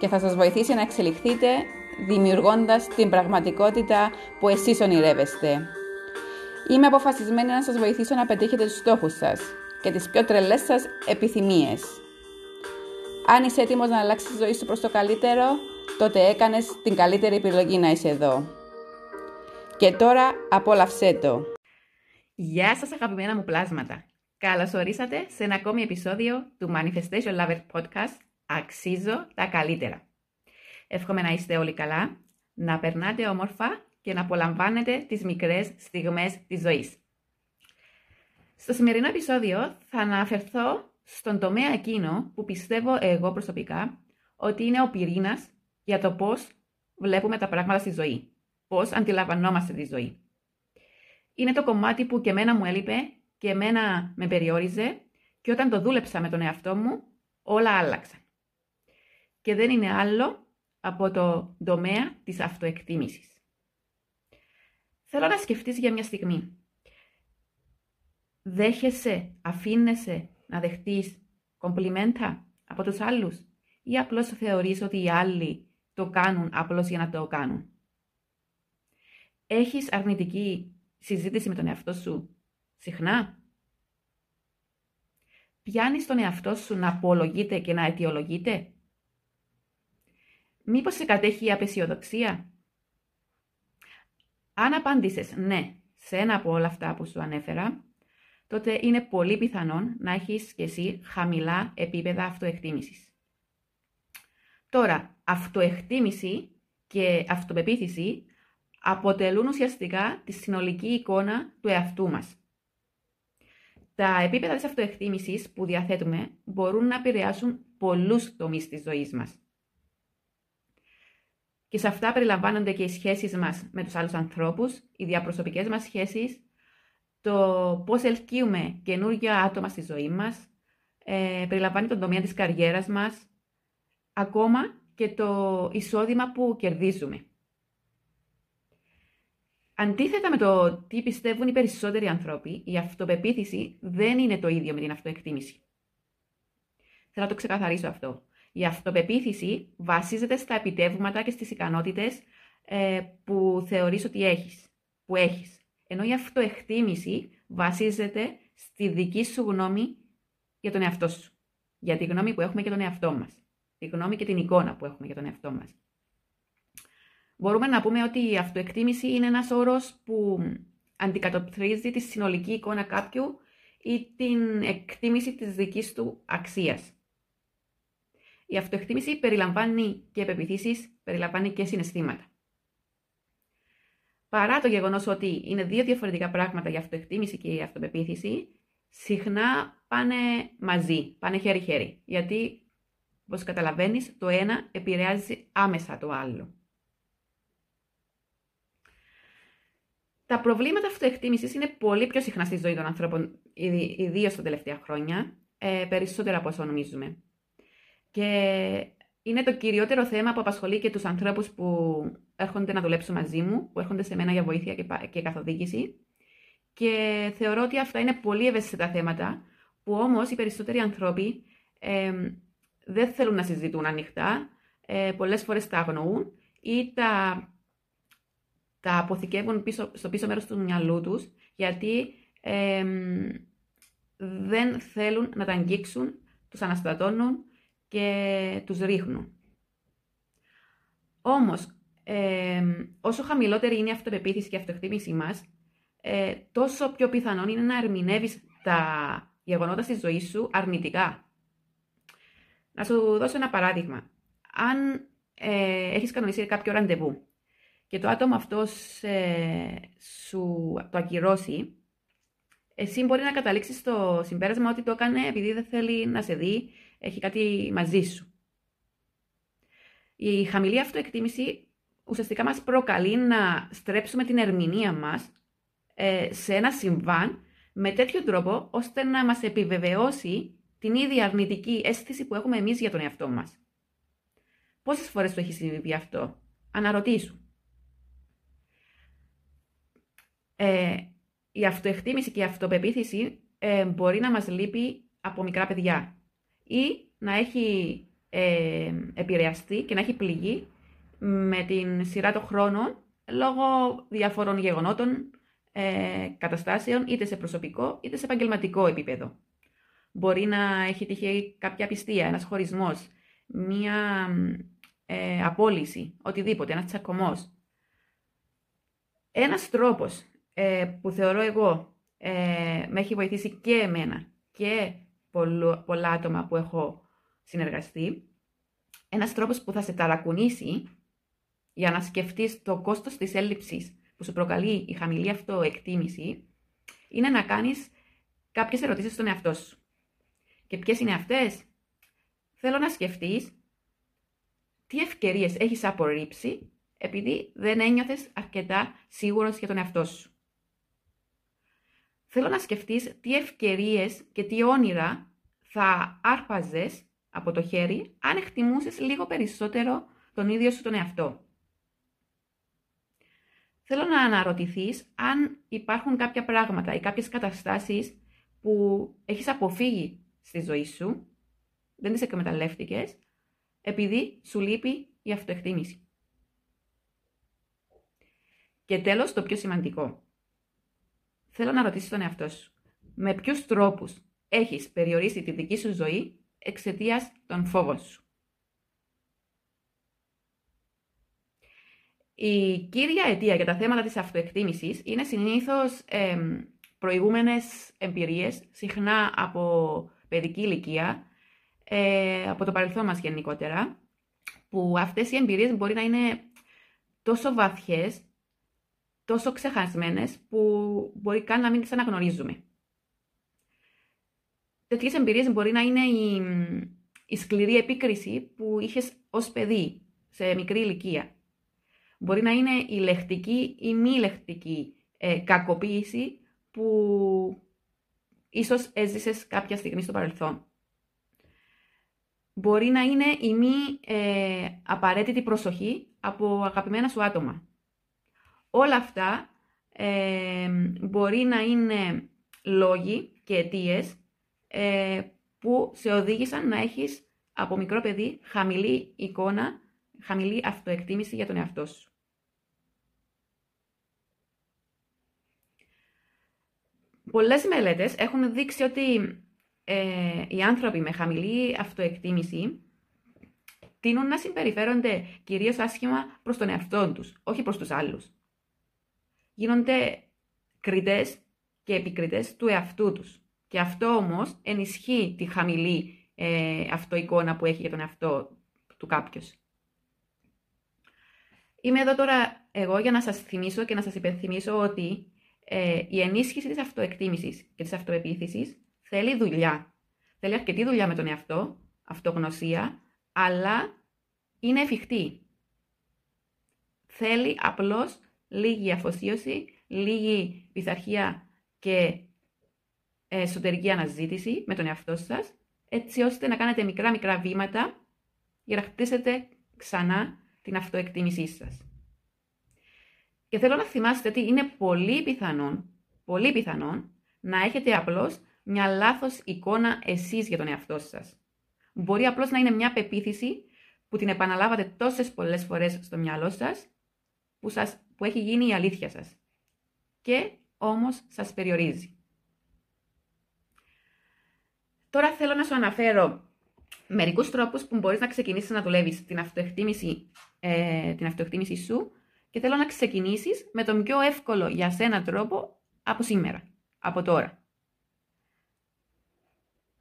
και θα σας βοηθήσει να εξελιχθείτε δημιουργώντας την πραγματικότητα που εσείς ονειρεύεστε. Είμαι αποφασισμένη να σας βοηθήσω να πετύχετε τους στόχους σας και τις πιο τρελές σας επιθυμίες. Αν είσαι έτοιμος να αλλάξεις τη ζωή σου προς το καλύτερο, τότε έκανες την καλύτερη επιλογή να είσαι εδώ. Και τώρα απόλαυσέ το! Γεια σας αγαπημένα μου πλάσματα! Καλώς ορίσατε σε ένα ακόμη επεισόδιο του Manifestation Lover Podcast Αξίζω τα καλύτερα. Εύχομαι να είστε όλοι καλά, να περνάτε όμορφα και να απολαμβάνετε τις μικρές στιγμές της ζωής. Στο σημερινό επεισόδιο θα αναφερθώ στον τομέα εκείνο που πιστεύω εγώ προσωπικά ότι είναι ο πυρήνας για το πώς βλέπουμε τα πράγματα στη ζωή, πώς αντιλαμβανόμαστε τη ζωή. Είναι το κομμάτι που και μένα μου έλειπε και εμένα με περιόριζε και όταν το δούλεψα με τον εαυτό μου όλα άλλαξαν και δεν είναι άλλο από το τομέα της αυτοεκτίμησης. Θέλω να σκεφτείς για μια στιγμή. Δέχεσαι, αφήνεσαι να δεχτείς κομπλιμέντα από τους άλλους ή απλώς θεωρείς ότι οι άλλοι το κάνουν απλώς για να το κάνουν; Έχεις αρνητική συζήτηση με τον εαυτό σου συχνά; Πιάνεις τον εαυτό σου να απολογείται και να αιτιολογείται; Μήπως σε κατέχει η απεσιοδοξία; Αν απάντησες ναι σε ένα από όλα αυτά που σου ανέφερα, τότε είναι πολύ πιθανόν να έχεις και εσύ χαμηλά επίπεδα αυτοεκτίμησης. Τώρα, αυτοεκτίμηση και αυτοπεποίθηση αποτελούν ουσιαστικά τη συνολική εικόνα του εαυτού μας. Τα επίπεδα της αυτοεκτίμησης που διαθέτουμε μπορούν να επηρεάσουν πολλούς τομείς της ζωής μας. Και σε αυτά περιλαμβάνονται και οι σχέσεις μας με τους άλλους ανθρώπους, οι διαπροσωπικές μας σχέσεις, το πώς ελκύουμε καινούργια άτομα στη ζωή μας, ε, περιλαμβάνει τον τομέα της καριέρας μας, ακόμα και το εισόδημα που κερδίζουμε. Αντίθετα με το τι πιστεύουν οι περισσότεροι άνθρωποι, η αυτοπεποίθηση δεν είναι το ίδιο με την αυτοεκτίμηση. Θέλω να το ξεκαθαρίσω αυτό. Η αυτοπεποίθηση βασίζεται στα επιτεύγματα και στις ικανότητες ε, που θεωρείς ότι έχεις, που έχεις. Ενώ η αυτοεκτίμηση βασίζεται στη δική σου γνώμη για τον εαυτό σου. Για τη γνώμη που έχουμε για τον εαυτό μας. Τη γνώμη και την εικόνα που έχουμε για τον εαυτό μας. Μπορούμε να πούμε ότι η αυτοεκτίμηση είναι ένας όρος που αντικατοπτρίζει τη συνολική εικόνα κάποιου ή την εκτίμηση της δικής του αξίας. Η αυτοεκτίμηση περιλαμβάνει και πεπιθήσεις, περιλαμβάνει και συναισθήματα. Παρά το γεγονός ότι είναι δύο διαφορετικά πράγματα η αυτοεκτίμηση και η αυτοπεποίθηση, συχνά πάνε μαζί, πάνε χέρι-χέρι. Γιατί, όπως καταλαβαίνεις, το ένα επηρεάζει άμεσα το άλλο. Τα προβλήματα αυτοεκτίμησης είναι πολύ πιο συχνά στη ζωή των ανθρώπων, ιδίως τα τελευταία χρόνια, ε, περισσότερα από όσο νομίζουμε. Και είναι το κυριότερο θέμα που απασχολεί και τους ανθρώπους που έρχονται να δουλέψουν μαζί μου, που έρχονται σε μένα για βοήθεια και καθοδήγηση. Και θεωρώ ότι αυτά είναι πολύ ευαίσθητα θέματα, που όμως οι περισσότεροι άνθρωποι ε, δεν θέλουν να συζητούν ανοιχτά, ε, πολλές φορές τα αγνοούν ή τα, τα αποθηκεύουν πίσω, στο πίσω μέρος του μυαλού τους, γιατί δεν θέλουν να τα αγγίξουν, τους αναστατώνουν και τους ρίχνουν. Όμως, όσο χαμηλότερη είναι η αυτοπεποίθηση και η αυτοεκτίμησή μας, ε, τόσο πιο πιθανόν είναι να ερμηνεύεις τα γεγονότα στη ζωή σου αρνητικά. Να σου δώσω ένα παράδειγμα. Αν ε, έχεις κανονίσει κάποιο ραντεβού και το άτομο αυτός σου το ακυρώσει, εσύ μπορεί να καταλήξεις στο συμπέρασμα ότι το έκανε επειδή δεν θέλει να σε δει έχει κάτι μαζί σου. Η χαμηλή αυτοεκτίμηση ουσιαστικά μας προκαλεί να στρέψουμε την ερμηνεία μας ε, σε ένα συμβάν με τέτοιο τρόπο ώστε να μας επιβεβαιώσει την ίδια αρνητική αίσθηση που έχουμε εμείς για τον εαυτό μας. Πόσες φορές το έχει συμβεί αυτό; Αναρωτήσου. Ε, η αυτοεκτίμηση και η αυτοπεποίθηση ε, μπορεί να μας λείπει από μικρά παιδιά ή να έχει ε, επηρεαστεί και να έχει πληγεί με την σειρά των χρόνων λόγω διαφόρων γεγονότων, ε, καταστάσεων, είτε σε προσωπικό είτε σε επαγγελματικό επίπεδο. Μπορεί να έχει τυχεί κάποια πιστία, ένας χωρισμός, μία ε, απόλυση, οτιδήποτε, ένας τσακωμός. Ένας τρόπος ε, που θεωρώ εγώ ε, με έχει βοηθήσει και εμένα και πολλά άτομα που έχω συνεργαστεί, ένας τρόπος που θα σε ταρακουνήσει για να σκεφτείς το κόστος της έλλειψης που σου προκαλεί η χαμηλή αυτοεκτίμηση, είναι να κάνεις κάποιες ερωτήσεις στον εαυτό σου. Και ποιες είναι αυτές; Θέλω να σκεφτείς τι ευκαιρίες έχεις απορρίψει επειδή δεν ένιωθες αρκετά σίγουρος για τον εαυτό σου. Θέλω να σκεφτείς τι ευκαιρίες και τι όνειρα θα άρπαζες από το χέρι αν εκτιμούσες λίγο περισσότερο τον ίδιο σου τον εαυτό. Θέλω να αναρωτηθείς αν υπάρχουν κάποια πράγματα ή κάποιες καταστάσεις που έχεις αποφύγει στη ζωή σου, δεν τις εκμεταλλεύτηκες, επειδή σου λείπει η αυτοεκτίμηση. Και τέλος, το πιο σημαντικό. Θέλω να ρωτήσεις τον εαυτό σου. Με ποιους τρόπους έχεις περιορίσει τη δική σου ζωή εξαιτίας των φόβων σου; Η κύρια αιτία για τα θέματα της αυτοεκτίμησης είναι συνήθως ε, προηγούμενες εμπειρίες, συχνά από παιδική ηλικία, ε, από το παρελθόν μας γενικότερα, που αυτές οι εμπειρίες μπορεί να είναι τόσο βαθιές, τόσο ξεχασμένες, που μπορεί καν να μην τις αναγνωρίζουμε. Τέτοιες εμπειρίες μπορεί να είναι η, η σκληρή επίκριση που είχες ως παιδί, σε μικρή ηλικία. Μπορεί να είναι η λεχτική ή μη λεχτική ε, κακοποίηση που ίσως έζησες κάποια στιγμή στο παρελθόν. Μπορεί να είναι η μη ε, απαραίτητη προσοχή από αγαπημένα σου άτομα. Όλα αυτά ε, μπορεί να είναι λόγοι και αιτίες ε, που σε οδήγησαν να έχεις από μικρό παιδί χαμηλή εικόνα, χαμηλή αυτοεκτίμηση για τον εαυτό σου. Πολλές μελέτες έχουν δείξει ότι ε, οι άνθρωποι με χαμηλή αυτοεκτίμηση τείνουν να συμπεριφέρονται κυρίως άσχημα προς τον εαυτό τους, όχι προς τους άλλους. Γίνονται κριτές και επικριτές του εαυτού τους. Και αυτό όμως ενισχύει τη χαμηλή ε, αυτοεικόνα που έχει για τον εαυτό του κάποιος. Είμαι εδώ τώρα εγώ για να σας θυμίσω και να σας υπενθυμίσω ότι ε, η ενίσχυση της αυτοεκτίμησης και της αυτοεπίθεσης θέλει δουλειά. Θέλει αρκετή δουλειά με τον εαυτό, αυτογνωσία, αλλά είναι εφικτή. Θέλει απλώς λίγη αφοσίωση, λίγη πειθαρχία και εσωτερική αναζήτηση με τον εαυτό σας, έτσι ώστε να κάνετε μικρά μικρά βήματα για να χτίσετε ξανά την αυτοεκτίμησή σας. Και θέλω να θυμάστε ότι είναι πολύ πιθανόν, πολύ πιθανόν να έχετε απλώς μια λάθος εικόνα εσείς για τον εαυτό σας. Μπορεί απλώς να είναι μια πεποίθηση που την επαναλάβατε τόσες πολλές φορές στο μυαλό σας που, σας, που έχει γίνει η αλήθεια σας. Και όμως σας περιορίζει. Τώρα θέλω να σου αναφέρω μερικούς τρόπους που μπορείς να ξεκινήσεις να δουλεύεις την αυτοεκτίμηση, ε, την αυτοεκτίμηση σου και θέλω να ξεκινήσεις με τον πιο εύκολο για σένα τρόπο από σήμερα, από τώρα.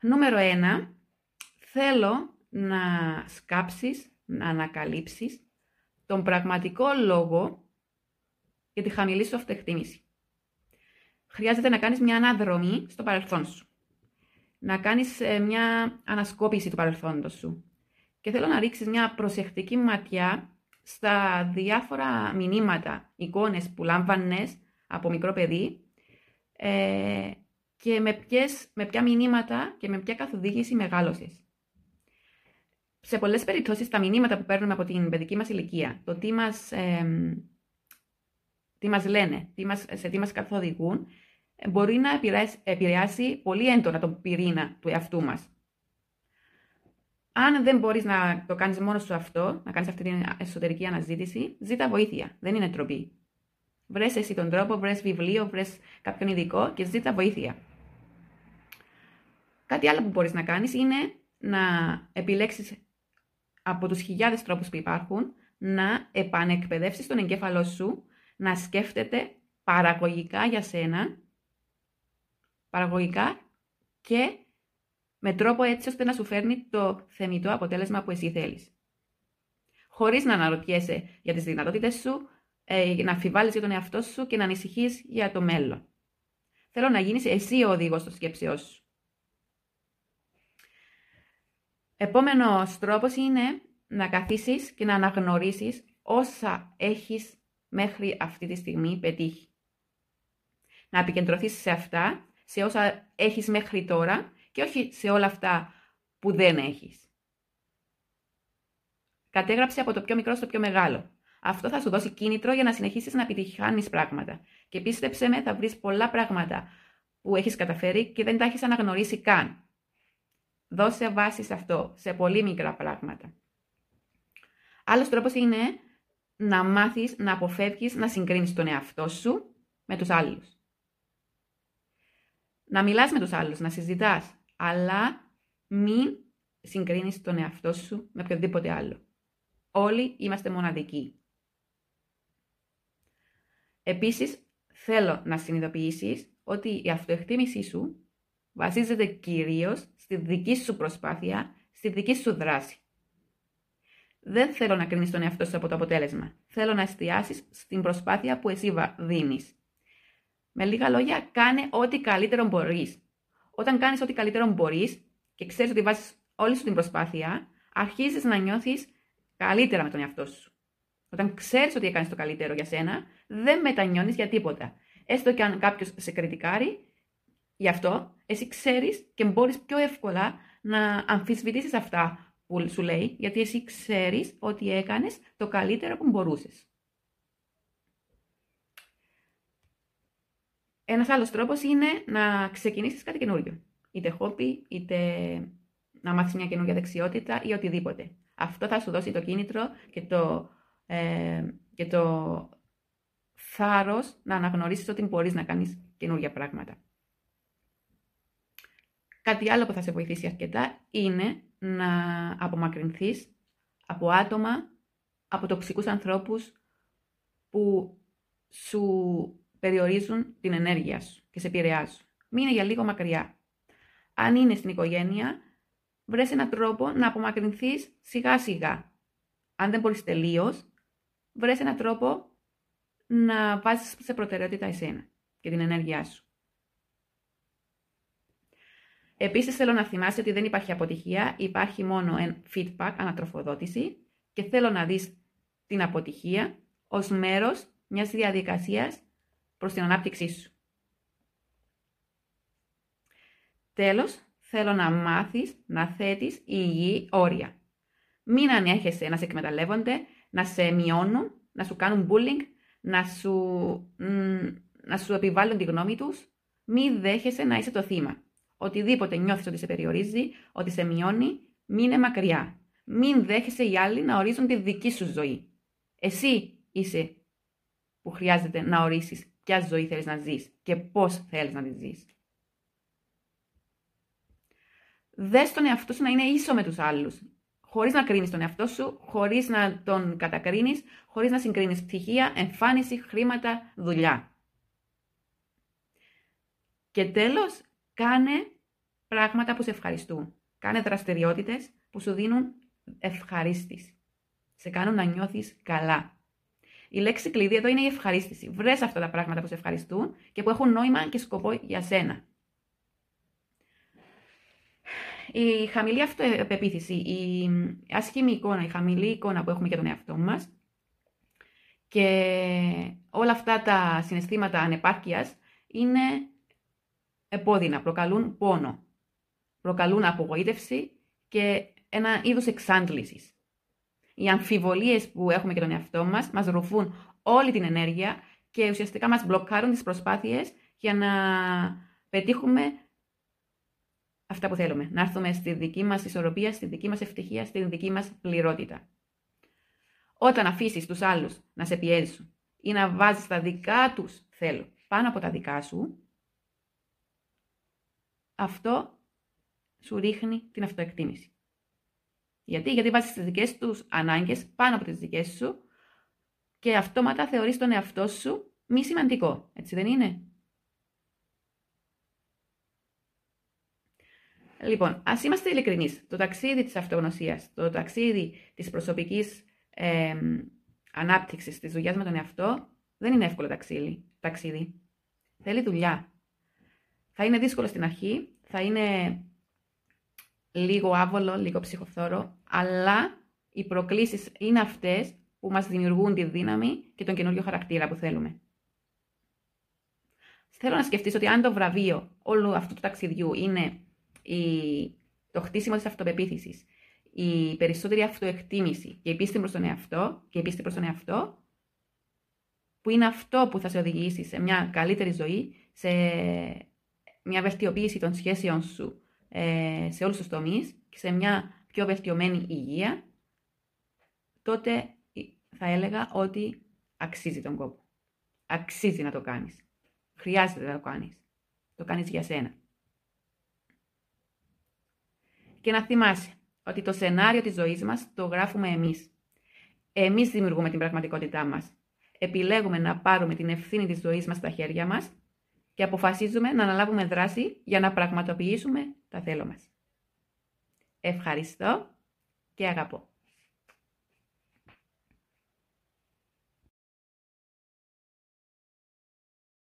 Νούμερο 1. Θέλω να σκάψεις, να ανακαλύψεις τον πραγματικό λόγο για τη χαμηλή σου αυτοεκτίμηση. Χρειάζεται να κάνεις μια αναδρομή στο παρελθόν σου. Να κάνεις ε, μια ανασκόπηση του παρελθόντος σου. και θέλω να ρίξεις μια προσεκτική ματιά στα διάφορα μηνύματα, εικόνες που λάμβανες από μικρό παιδί ε, και με, ποιες, με ποια μηνύματα και με ποια καθοδήγηση μεγάλωσες. Σε πολλές περιπτώσεις τα μηνύματα που παίρνουμε από την παιδική μας ηλικία, το τι μας, τι μας λένε, τι μας, σε τι μας καθοδηγούν, μπορεί να επηρεάσει, επηρεάσει πολύ έντονα τον πυρήνα του εαυτού μας. Αν δεν μπορείς να το κάνεις μόνος σου αυτό, να κάνεις αυτή την εσωτερική αναζήτηση, ζήτα βοήθεια. Δεν είναι τροπή. Βρες εσύ τον τρόπο, βρες βιβλίο, βρες κάποιον ειδικό και ζήτα βοήθεια. Κάτι άλλο που μπορείς να κάνεις είναι να επιλέξεις από τους χιλιάδες τρόπους που υπάρχουν, να επανεκπαιδεύσεις τον εγκέφαλό σου, να σκέφτεται παραγωγικά για σένα, παραγωγικά και με τρόπο έτσι ώστε να σου φέρνει το θεμητό αποτέλεσμα που εσύ θέλεις. Χωρίς να αναρωτιέσαι για τις δυνατότητες σου, ε, να αφιβάλλεις για τον εαυτό σου και να ανησυχείς για το μέλλον. Θέλω να γίνεις εσύ ο οδηγός των σκέψεών σου. Επόμενος τρόπος είναι να καθίσεις και να αναγνωρίσεις όσα έχεις μέχρι αυτή τη στιγμή πετύχει. Να επικεντρωθείς σε αυτά, σε όσα έχεις μέχρι τώρα και όχι σε όλα αυτά που δεν έχεις. Κατέγραψε από το πιο μικρό στο πιο μεγάλο. Αυτό θα σου δώσει κίνητρο για να συνεχίσεις να επιτυχάνεις πράγματα. Και πίστεψε με, θα βρεις πολλά πράγματα που έχεις καταφέρει και δεν τα έχεις αναγνωρίσει καν. Δώσε βάση σε αυτό, σε πολύ μικρά πράγματα. Άλλος τρόπος είναι να μάθεις να αποφεύγεις να συγκρίνεις τον εαυτό σου με τους άλλους. Να μιλάς με τους άλλους, να συζητάς, αλλά μην συγκρίνεις τον εαυτό σου με οποιοδήποτε άλλο. Όλοι είμαστε μοναδικοί. Επίσης, θέλω να συνειδητοποιήσεις ότι η αυτοεκτίμησή σου βασίζεται κυρίως στη δική σου προσπάθεια, στη δική σου δράση. Δεν θέλω να κρίνεις τον εαυτό σου από το αποτέλεσμα. Θέλω να εστιάσεις στην προσπάθεια που εσύ δίνεις. Με λίγα λόγια, κάνε ό,τι καλύτερο μπορείς. Όταν κάνεις ό,τι καλύτερο μπορείς και ξέρεις ότι βάζεις όλη σου την προσπάθεια, αρχίζεις να νιώθεις καλύτερα με τον εαυτό σου. Όταν ξέρεις ότι έκανες το καλύτερο για σένα, δεν μετανιώνεις για τίποτα. Έστω και αν κάποιος σε κριτικάρει, γι' αυτό εσύ ξέρεις και μπορείς πιο εύκολα να αμφισβητήσεις αυτά που σου λέει, γιατί εσύ ξέρεις ότι έκανες το καλύτερο που μπορούσες. Ένας άλλος τρόπος είναι να ξεκινήσεις κάτι καινούριο. Είτε χόμπι, είτε να μάθεις μια καινούργια δεξιότητα ή οτιδήποτε. Αυτό θα σου δώσει το κίνητρο και το, ε, και το θάρρος να αναγνωρίσεις ότι μπορείς να κάνεις καινούργια πράγματα. Κάτι άλλο που θα σε βοηθήσει αρκετά είναι να απομακρυνθείς από άτομα, από τοξικούς ανθρώπους που σου περιορίζουν την ενέργεια σου και σε επηρεάζουν. Μείνε για λίγο μακριά. Αν είναι στην οικογένεια, βρες έναν τρόπο να απομακρυνθείς σιγά σιγά. Αν δεν μπορείς τελείως, βρες έναν τρόπο να βάζεις σε προτεραιότητα εσένα και την ενέργειά σου. Επίσης θέλω να θυμάσαι ότι δεν υπάρχει αποτυχία, υπάρχει μόνο ένα feedback, ανατροφοδότηση και θέλω να δεις την αποτυχία ως μέρος μιας διαδικασίας προς την ανάπτυξή σου. Τέλος, θέλω να μάθεις να θέτεις υγιή όρια. Μην ανέχεσαι να σε εκμεταλλεύονται, να σε μειώνουν, να σου κάνουν bullying, να σου, να σου επιβάλλουν τη γνώμη τους. Μην δέχεσαι να είσαι το θύμα. Οτιδήποτε νιώθεις ότι σε περιορίζει, ότι σε μειώνει, μείνε μακριά. Μην δέχεσαι οι άλλοι να ορίζουν τη δική σου ζωή. Εσύ είσαι που χρειάζεται να ορίσεις ποια ζωή θέλεις να ζεις και πώς θέλεις να τη ζεις. Δες τον εαυτό σου να είναι ίσο με τους άλλους, χωρίς να κρίνεις τον εαυτό σου, χωρίς να τον κατακρίνεις, χωρίς να συγκρίνεις πτυχία, εμφάνιση, χρήματα, δουλειά. Και τέλος, κάνε πράγματα που σε ευχαριστούν. Κάνε δραστηριότητες που σου δίνουν ευχαρίστηση. Σε κάνουν να νιώθεις καλά. Η λέξη κλειδί εδώ είναι η ευχαρίστηση. Βρες αυτά τα πράγματα που σε ευχαριστούν και που έχουν νόημα και σκοπό για σένα. η χαμηλή αυτοπεποίθηση, η άσχημη εικόνα, η χαμηλή εικόνα που έχουμε για τον εαυτό μας και όλα αυτά τα συναισθήματα ανεπάρκειας είναι επώδυνα, προκαλούν πόνο, προκαλούν απογοήτευση και ένα είδος εξάντλησης. Οι αμφιβολίες που έχουμε για τον εαυτό μας μας ρουφούν όλη την ενέργεια και ουσιαστικά μας μπλοκάρουν τις προσπάθειες για να πετύχουμε αυτά που θέλουμε. Να έρθουμε στη δική μας ισορροπία, στη δική μας ευτυχία, στη δική μας πληρότητα. Όταν αφήσεις τους άλλους να σε πιέζουν ή να βάζεις τα δικά τους θέλω πάνω από τα δικά σου, αυτό σου ρίχνει την αυτοεκτίμηση. Γιατί, γιατί βάζεις τις δικές τους ανάγκες πάνω από τις δικές σου και αυτόματα θεωρείς τον εαυτό σου μη σημαντικό. Έτσι δεν είναι; Λοιπόν, ας είμαστε ειλικρινείς. Το ταξίδι της αυτογνωσίας, το ταξίδι της προσωπικής ε, ανάπτυξης της δουλειάς με τον εαυτό, δεν είναι εύκολο ταξίδι. ταξίδι. Θέλει δουλειά. Θα είναι δύσκολο στην αρχή, θα είναι λίγο άβολο, λίγο ψυχοθόρο, αλλά οι προκλήσεις είναι αυτές που μας δημιουργούν τη δύναμη και τον καινούριο χαρακτήρα που θέλουμε. Θέλω να σκεφτείς ότι αν το βραβείο όλου αυτού του ταξιδιού είναι η, το χτίσιμο της αυτοπεποίθησης, η περισσότερη αυτοεκτίμηση και η πίστη προς τον εαυτό, και η πίστη προς τον εαυτό, που είναι αυτό που θα σε οδηγήσει σε μια καλύτερη ζωή, σε μια βελτιοποίηση των σχέσεων σου ε, σε όλους τους τομείς και σε μια πιο βελτιωμένη υγεία, τότε θα έλεγα ότι αξίζει τον κόπο. Αξίζει να το κάνεις. Χρειάζεται να το κάνεις. Το κάνεις για σένα. Και να θυμάσαι ότι το σενάριο της ζωής μας το γράφουμε εμείς. Εμείς δημιουργούμε την πραγματικότητά μας. Επιλέγουμε να πάρουμε την ευθύνη της ζωής μας στα χέρια μας και αποφασίζουμε να αναλάβουμε δράση για να πραγματοποιήσουμε τα θέλω μας. Ευχαριστώ και αγαπώ.